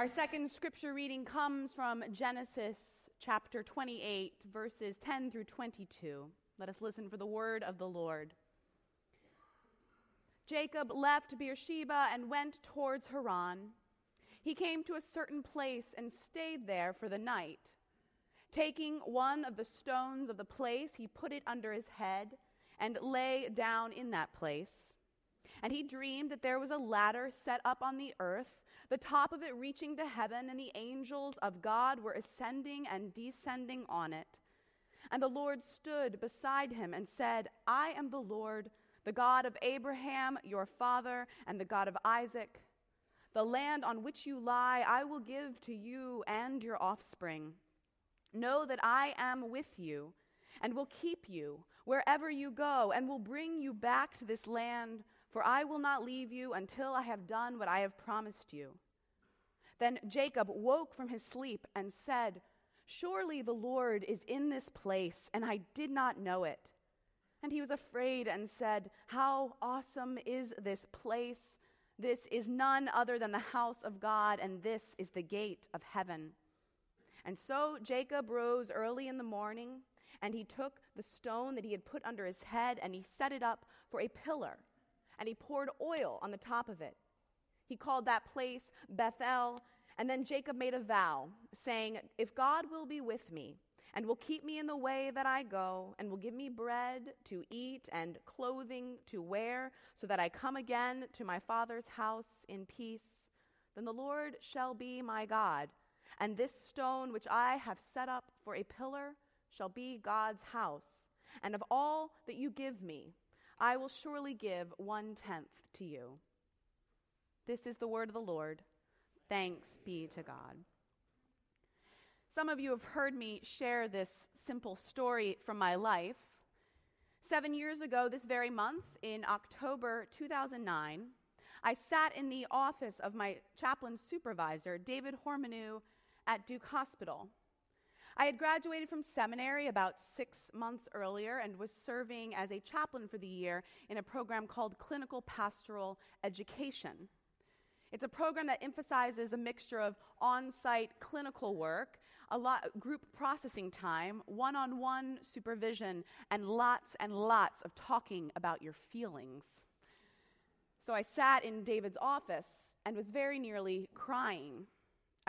Our second scripture reading comes from Genesis chapter 28, verses 10 through 22. Let us listen for the word of the Lord. Jacob left Beersheba and went towards Haran. He came to a certain place and stayed there for the night. Taking one of the stones of the place, he put it under his head and lay down in that place. And he dreamed that there was a ladder set up on the earth, the top of it reaching to heaven, and the angels of God were ascending and descending on it. And the Lord stood beside him and said, I am the Lord, the God of Abraham, your father, and the God of Isaac. The land on which you lie, I will give to you and your offspring. Know that I am with you and will keep you wherever you go and will bring you back to this land, for I will not leave you until I have done what I have promised you. Then Jacob woke from his sleep and said, Surely the Lord is in this place, and I did not know it. And he was afraid and said, How awesome is this place! This is none other than the house of God, and this is the gate of heaven. And so Jacob rose early in the morning, and he took the stone that he had put under his head, and he set it up for a pillar, and he poured oil on the top of it. He called that place Bethel, and then Jacob made a vow, saying, If God will be with me, and will keep me in the way that I go, and will give me bread to eat and clothing to wear, so that I come again to my father's house in peace, then the Lord shall be my God, and this stone which I have set up for a pillar shall be God's house. And of all that you give me, I will surely give one tenth to you. This is the word of the Lord. Thanks be to God. Some of you have heard me share this simple story from my life. Seven years ago, this very month, in October 2009, I sat in the office of my chaplain supervisor, David Hormanu, at Duke Hospital. I had graduated from seminary about six months earlier and was serving as a chaplain for the year in a program called Clinical Pastoral Education. It's a program that emphasizes a mixture of on site clinical work, a lot, group processing time, one on one supervision, and lots and lots of talking about your feelings. So I sat in David's office and was very nearly crying.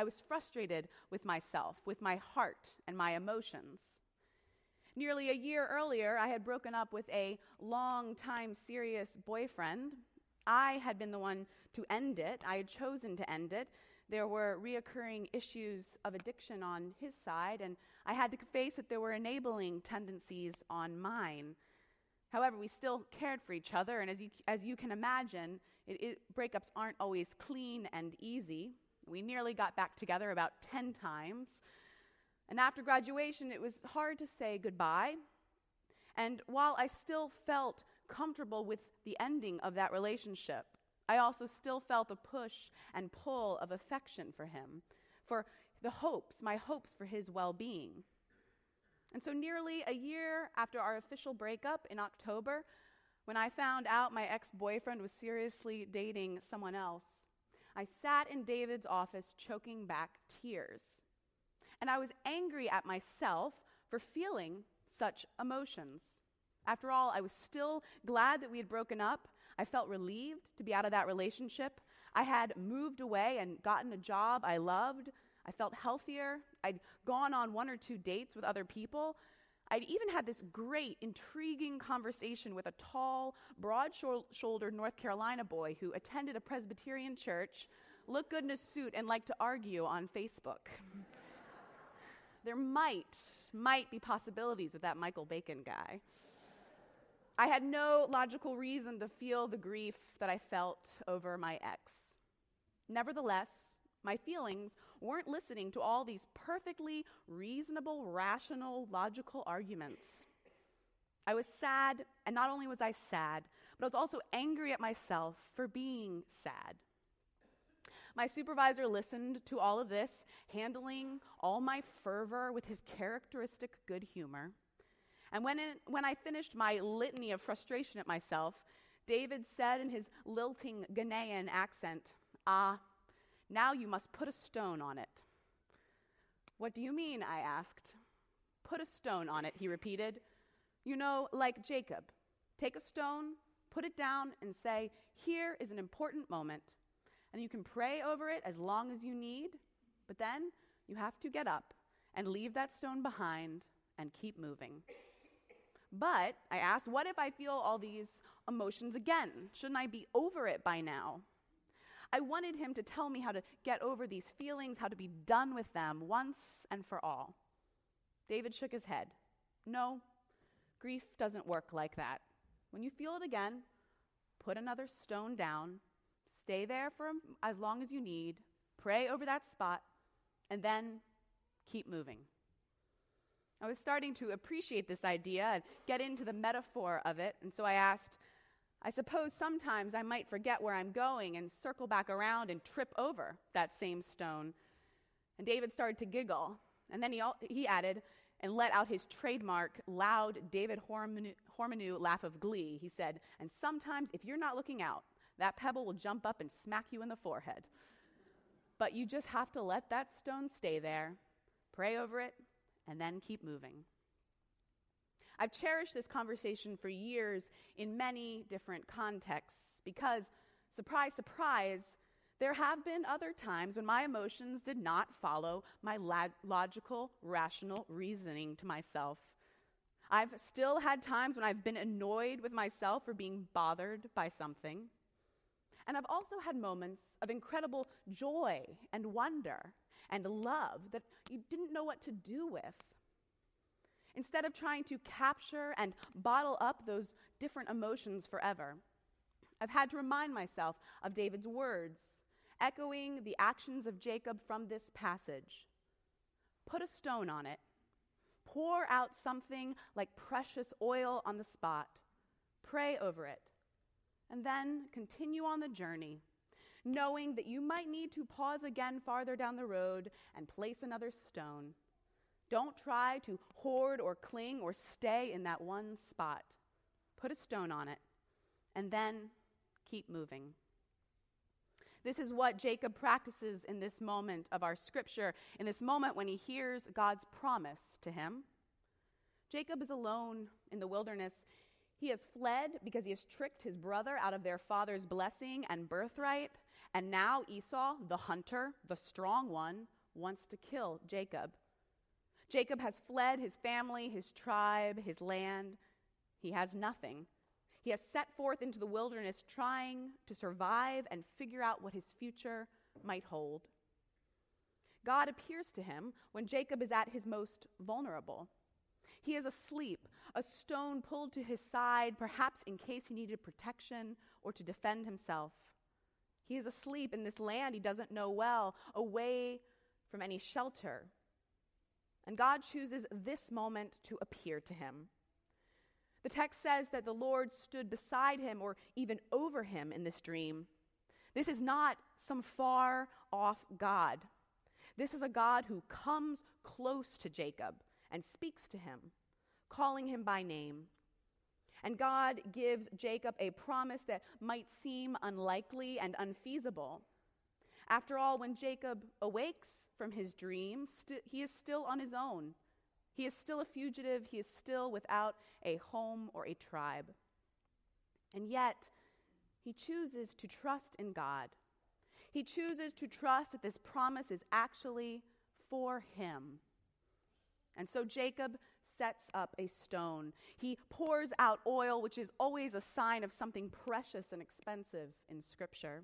I was frustrated with myself, with my heart and my emotions. Nearly a year earlier, I had broken up with a long time serious boyfriend I had been the one to end it. I had chosen to end it. There were reoccurring issues of addiction on his side, and I had to face that there were enabling tendencies on mine. However, we still cared for each other, and as you, as you can imagine, it, it, breakups aren't always clean and easy. We nearly got back together about 10 times. And after graduation, it was hard to say goodbye. And while I still felt comfortable with the ending of that relationship. I also still felt a push and pull of affection for him, for the hopes, my hopes for his well being. And so, nearly a year after our official breakup in October, when I found out my ex boyfriend was seriously dating someone else, I sat in David's office choking back tears. And I was angry at myself for feeling such emotions. After all, I was still glad that we had broken up. I felt relieved to be out of that relationship. I had moved away and gotten a job I loved. I felt healthier. I'd gone on one or two dates with other people. I'd even had this great, intriguing conversation with a tall, broad shouldered North Carolina boy who attended a Presbyterian church, looked good in a suit, and liked to argue on Facebook. there might, might be possibilities with that Michael Bacon guy. I had no logical reason to feel the grief that I felt over my ex. Nevertheless, my feelings weren't listening to all these perfectly reasonable, rational, logical arguments. I was sad, and not only was I sad, but I was also angry at myself for being sad. My supervisor listened to all of this, handling all my fervor with his characteristic good humor. And when, it, when I finished my litany of frustration at myself, David said in his lilting Ghanaian accent, Ah, Now you must put a stone on it. What do you mean? I asked. Put a stone on it, he repeated. You know, like Jacob. Take a stone, put it down, and say, Here is an important moment. And you can pray over it as long as you need, but then you have to get up and leave that stone behind and keep moving. But I asked, What if I feel all these emotions again? Shouldn't I be over it by now? I wanted him to tell me how to get over these feelings, how to be done with them once and for all. David shook his head. No, grief doesn't work like that. When you feel it again, put another stone down, stay there for as long as you need, pray over that spot, and then keep moving. I was starting to appreciate this idea and get into the metaphor of it, and so I asked, I suppose sometimes I might forget where I'm going and circle back around and trip over that same stone. And David started to giggle. And then he, he added, and let out his trademark loud David Hormanu laugh of glee. He said, And sometimes, if you're not looking out, that pebble will jump up and smack you in the forehead. But you just have to let that stone stay there, pray over it, and then keep moving. I've cherished this conversation for years in many different contexts because, surprise, surprise, there have been other times when my emotions did not follow my logical, rational reasoning to myself. I've still had times when I've been annoyed with myself for being bothered by something. And I've also had moments of incredible joy and wonder and love that you didn't know what to do with. Instead of trying to capture and bottle up those different emotions forever, I've had to remind myself of David's words, echoing the actions of Jacob from this passage. Put a stone on it, pour out something like precious oil on the spot, pray over it, and then continue on the journey, knowing that you might need to pause again farther down the road and place another stone don't try to hoard or cling or stay in that one spot. Put a stone on it and then keep moving. This is what Jacob practices in this moment of our scripture, in this moment when he hears God's promise to him. Jacob is alone in the wilderness. He has fled because he has tricked his brother out of their father's blessing and birthright. And now Esau, the hunter, the strong one, wants to kill Jacob. Jacob has fled his family, his tribe, his land. He has nothing. He has set forth into the wilderness trying to survive and figure out what his future might hold. God appears to him when Jacob is at his most vulnerable. He is asleep, a stone pulled to his side, perhaps in case he needed protection or to defend himself. He is asleep in this land he doesn't know well, away from any shelter and God chooses this moment to appear to him. The text says that the Lord stood beside him or even over him in this dream. This is not some far off God. This is a God who comes close to Jacob and speaks to him, calling him by name. And God gives Jacob a promise that might seem unlikely and unfeasible. After all, when Jacob awakes from his dream, st- he is still on his own. He is still a fugitive. He is still without a home or a tribe. And yet, he chooses to trust in God. He chooses to trust that this promise is actually for him. And so Jacob sets up a stone. He pours out oil, which is always a sign of something precious and expensive in Scripture.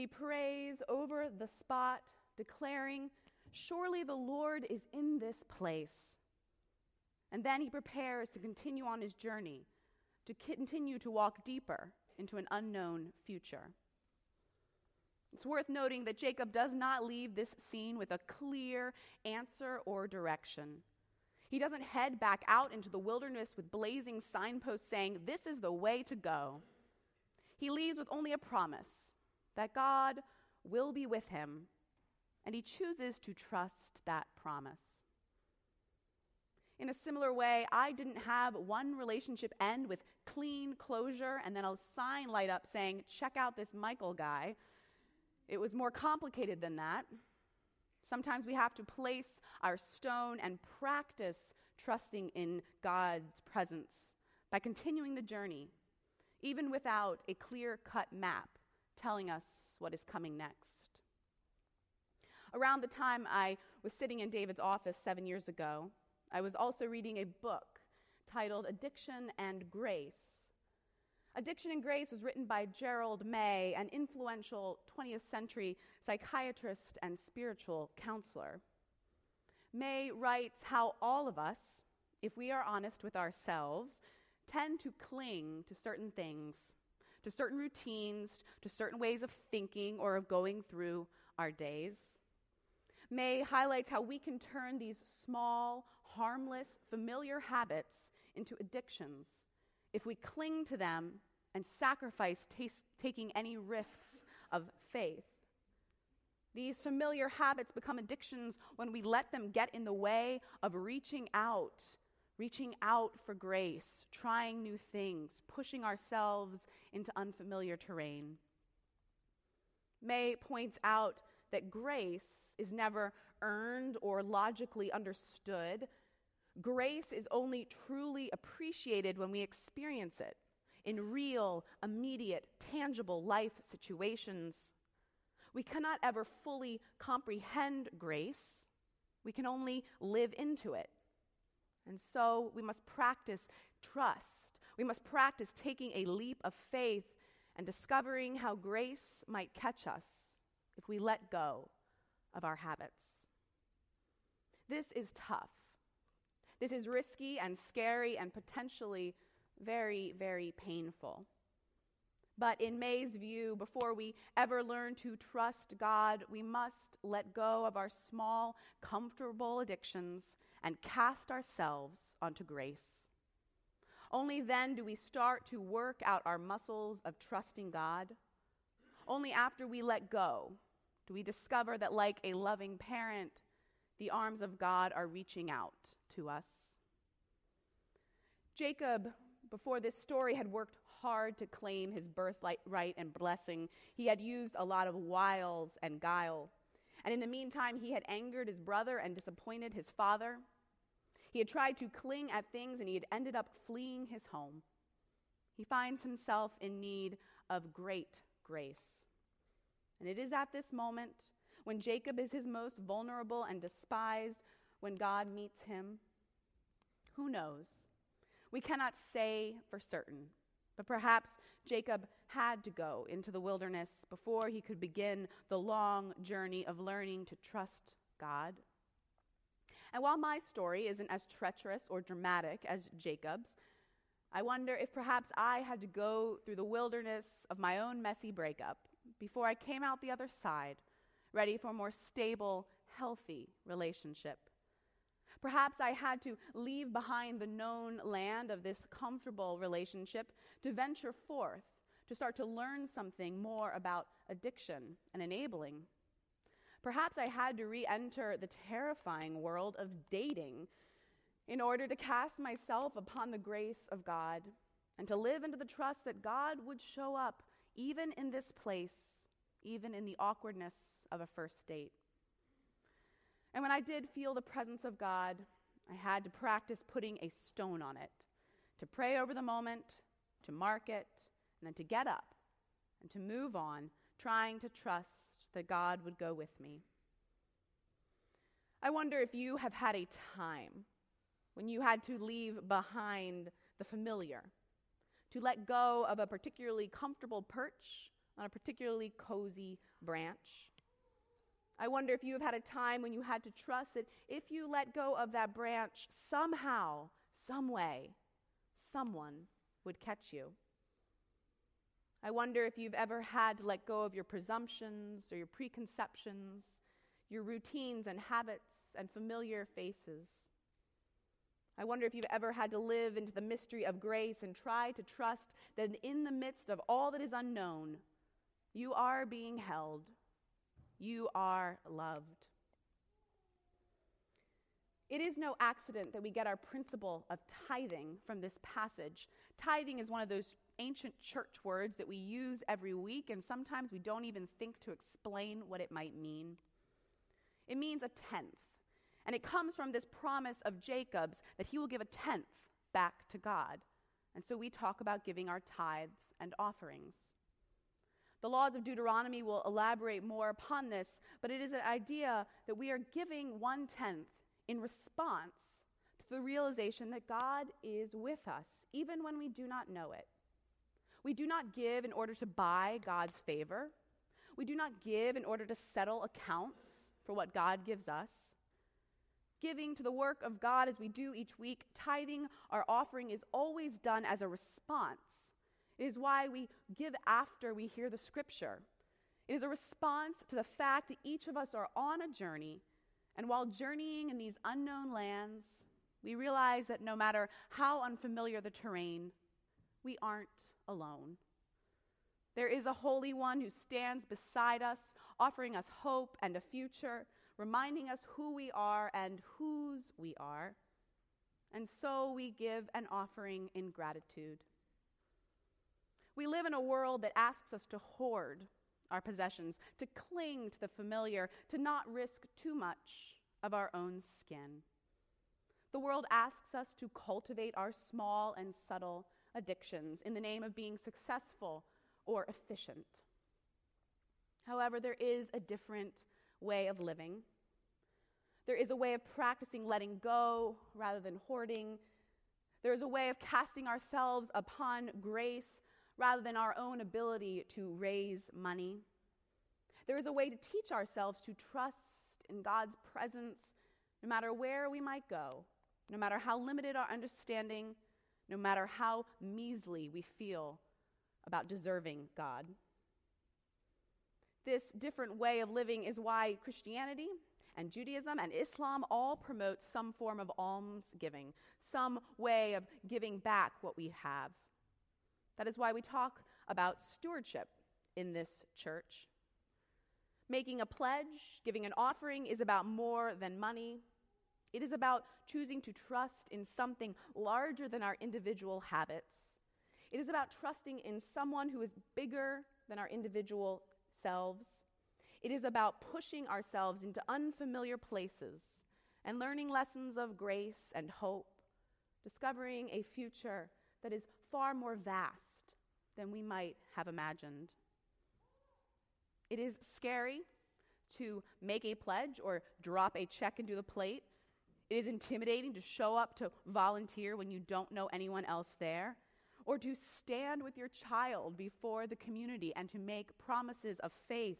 He prays over the spot declaring, Surely the Lord is in this place. And then he prepares to continue on his journey, to continue to walk deeper into an unknown future. It's worth noting that Jacob does not leave this scene with a clear answer or direction. He doesn't head back out into the wilderness with blazing signposts saying, This is the way to go. He leaves with only a promise that God will be with him and he chooses to trust that promise. In a similar way, I didn't have one relationship end with clean closure and then a sign light up saying, check out this Michael guy. It was more complicated than that. Sometimes we have to place our stone and practice trusting in God's presence by continuing the journey, even without a clear cut map telling us what is coming next. Around the time I was sitting in David's office seven years ago, I was also reading a book titled Addiction and Grace. Addiction and Grace was written by Gerald May, an influential 20th century psychiatrist and spiritual counselor. May writes how all of us, if we are honest with ourselves, tend to cling to certain things, to certain routines, to certain ways of thinking or of going through our days. May highlights how we can turn these small, harmless, familiar habits into addictions if we cling to them and sacrifice taking any risks of faith. These familiar habits become addictions when we let them get in the way of reaching out, reaching out for grace, trying new things, pushing ourselves into unfamiliar terrain. May points out that grace is never earned or logically understood. Grace is only truly appreciated when we experience it in real, immediate, tangible life situations. We cannot ever fully comprehend grace, we can only live into it. And so we must practice trust. We must practice taking a leap of faith and discovering how grace might catch us if we let go of our habits. This is tough. This is risky and scary and potentially very, very painful. But in May's view, before we ever learn to trust God, we must let go of our small, comfortable addictions and cast ourselves onto grace. Only then do we start to work out our muscles of trusting God. Only after we let go do we discover that, like a loving parent, the arms of God are reaching out to us. Jacob before this story, had worked hard to claim his birthright and blessing. He had used a lot of wiles and guile. And in the meantime, he had angered his brother and disappointed his father. He had tried to cling at things and he had ended up fleeing his home. He finds himself in need of great grace. And it is at this moment, when Jacob is his most vulnerable and despised, when God meets him. Who knows? We cannot say for certain, but perhaps Jacob had to go into the wilderness before he could begin the long journey of learning to trust God. And while my story isn't as treacherous or dramatic as Jacob's, I wonder if perhaps I had to go through the wilderness of my own messy breakup before I came out the other side, ready for a more stable, healthy relationship Perhaps I had to leave behind the known land of this comfortable relationship to venture forth, to start to learn something more about addiction and enabling. Perhaps I had to re enter the terrifying world of dating in order to cast myself upon the grace of God and to live into the trust that God would show up even in this place, even in the awkwardness of a first date. And when I did feel the presence of God, I had to practice putting a stone on it, to pray over the moment, to mark it, and then to get up and to move on, trying to trust that God would go with me. I wonder if you have had a time when you had to leave behind the familiar, to let go of a particularly comfortable perch on a particularly cozy branch I wonder if you have had a time when you had to trust that if you let go of that branch, somehow, some way, someone would catch you. I wonder if you've ever had to let go of your presumptions or your preconceptions, your routines and habits and familiar faces. I wonder if you've ever had to live into the mystery of grace and try to trust that in the midst of all that is unknown, you are being held you are loved. It is no accident that we get our principle of tithing from this passage. Tithing is one of those ancient church words that we use every week, and sometimes we don't even think to explain what it might mean. It means a tenth, and it comes from this promise of Jacob's that he will give a tenth back to God. And so we talk about giving our tithes and offerings. The laws of Deuteronomy will elaborate more upon this, but it is an idea that we are giving one tenth in response to the realization that God is with us, even when we do not know it. We do not give in order to buy God's favor. We do not give in order to settle accounts for what God gives us. Giving to the work of God as we do each week, tithing our offering is always done as a response. It is why we give after we hear the scripture. It is a response to the fact that each of us are on a journey, and while journeying in these unknown lands, we realize that no matter how unfamiliar the terrain, we aren't alone. There is a Holy One who stands beside us, offering us hope and a future, reminding us who we are and whose we are. And so we give an offering in gratitude. We live in a world that asks us to hoard our possessions, to cling to the familiar, to not risk too much of our own skin. The world asks us to cultivate our small and subtle addictions in the name of being successful or efficient. However, there is a different way of living. There is a way of practicing letting go rather than hoarding. There is a way of casting ourselves upon grace rather than our own ability to raise money. There is a way to teach ourselves to trust in God's presence no matter where we might go, no matter how limited our understanding, no matter how measly we feel about deserving God. This different way of living is why Christianity and Judaism and Islam all promote some form of almsgiving, some way of giving back what we have. That is why we talk about stewardship in this church. Making a pledge, giving an offering is about more than money. It is about choosing to trust in something larger than our individual habits. It is about trusting in someone who is bigger than our individual selves. It is about pushing ourselves into unfamiliar places and learning lessons of grace and hope, discovering a future that is far more vast than we might have imagined. It is scary to make a pledge or drop a check into the plate it is intimidating to show up to volunteer when you don't know anyone else there, or to stand with your child before the community and to make promises of faith.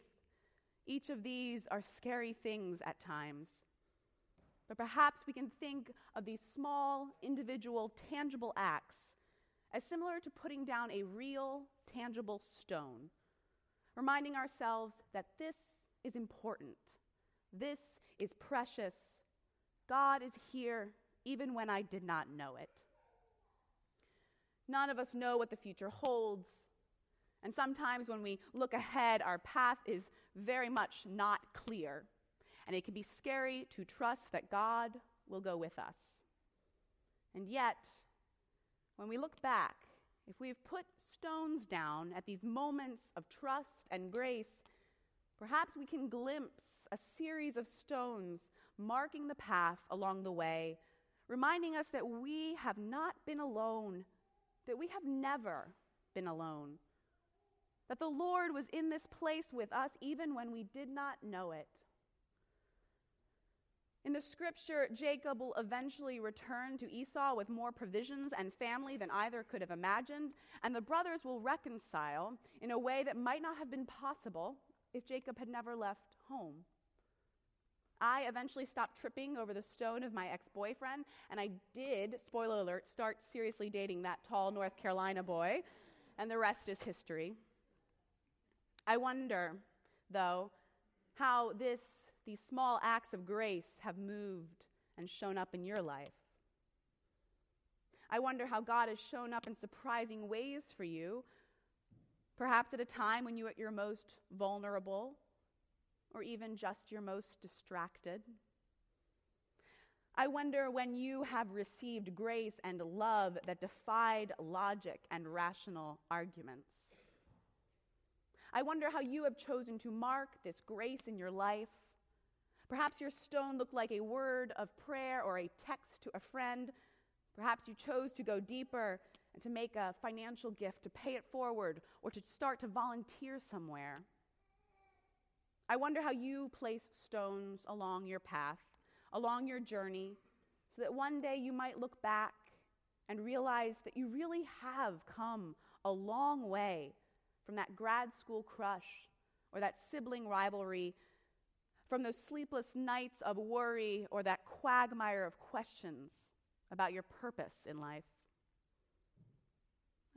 Each of these are scary things at times. But perhaps we can think of these small, individual, tangible acts as similar to putting down a real, tangible stone, reminding ourselves that this is important, this is precious, God is here even when I did not know it. None of us know what the future holds. And sometimes when we look ahead, our path is very much not clear. And it can be scary to trust that God will go with us. And yet, when we look back, if we've put stones down at these moments of trust and grace, perhaps we can glimpse a series of stones marking the path along the way, reminding us that we have not been alone, that we have never been alone, that the Lord was in this place with us even when we did not know it. In the scripture, Jacob will eventually return to Esau with more provisions and family than either could have imagined, and the brothers will reconcile in a way that might not have been possible if Jacob had never left home. I eventually stopped tripping over the stone of my ex boyfriend, and I did, spoiler alert, start seriously dating that tall North Carolina boy, and the rest is history. I wonder, though, how this, these small acts of grace have moved and shown up in your life. I wonder how God has shown up in surprising ways for you, perhaps at a time when you are at your most vulnerable or even just your most distracted. I wonder when you have received grace and love that defied logic and rational arguments. I wonder how you have chosen to mark this grace in your life. Perhaps your stone looked like a word of prayer or a text to a friend. Perhaps you chose to go deeper and to make a financial gift, to pay it forward, or to start to volunteer somewhere. I wonder how you place stones along your path along your journey so that one day you might look back and realize that you really have come a long way from that grad school crush or that sibling rivalry, from those sleepless nights of worry or that quagmire of questions about your purpose in life.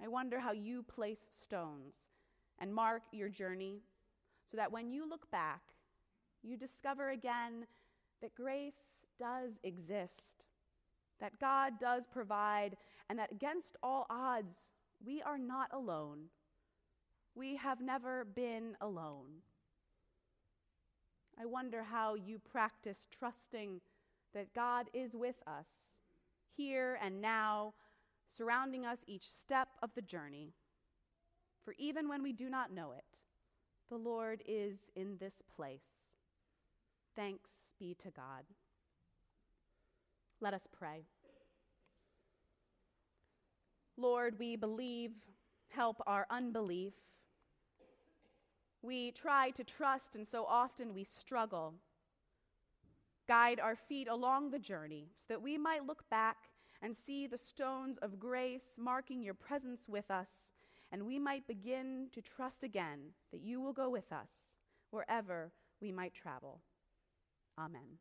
I wonder how you place stones and mark your journey so that when you look back, you discover again that grace does exist, that God does provide, and that against all odds, we are not alone. We have never been alone. I wonder how you practice trusting that God is with us, here and now, surrounding us each step of the journey. For even when we do not know it, the Lord is in this place. Thanks be to God. Let us pray. Lord, we believe, help our unbelief. We try to trust, and so often we struggle. Guide our feet along the journey so that we might look back and see the stones of grace marking your presence with us, and we might begin to trust again that you will go with us wherever we might travel. Amen.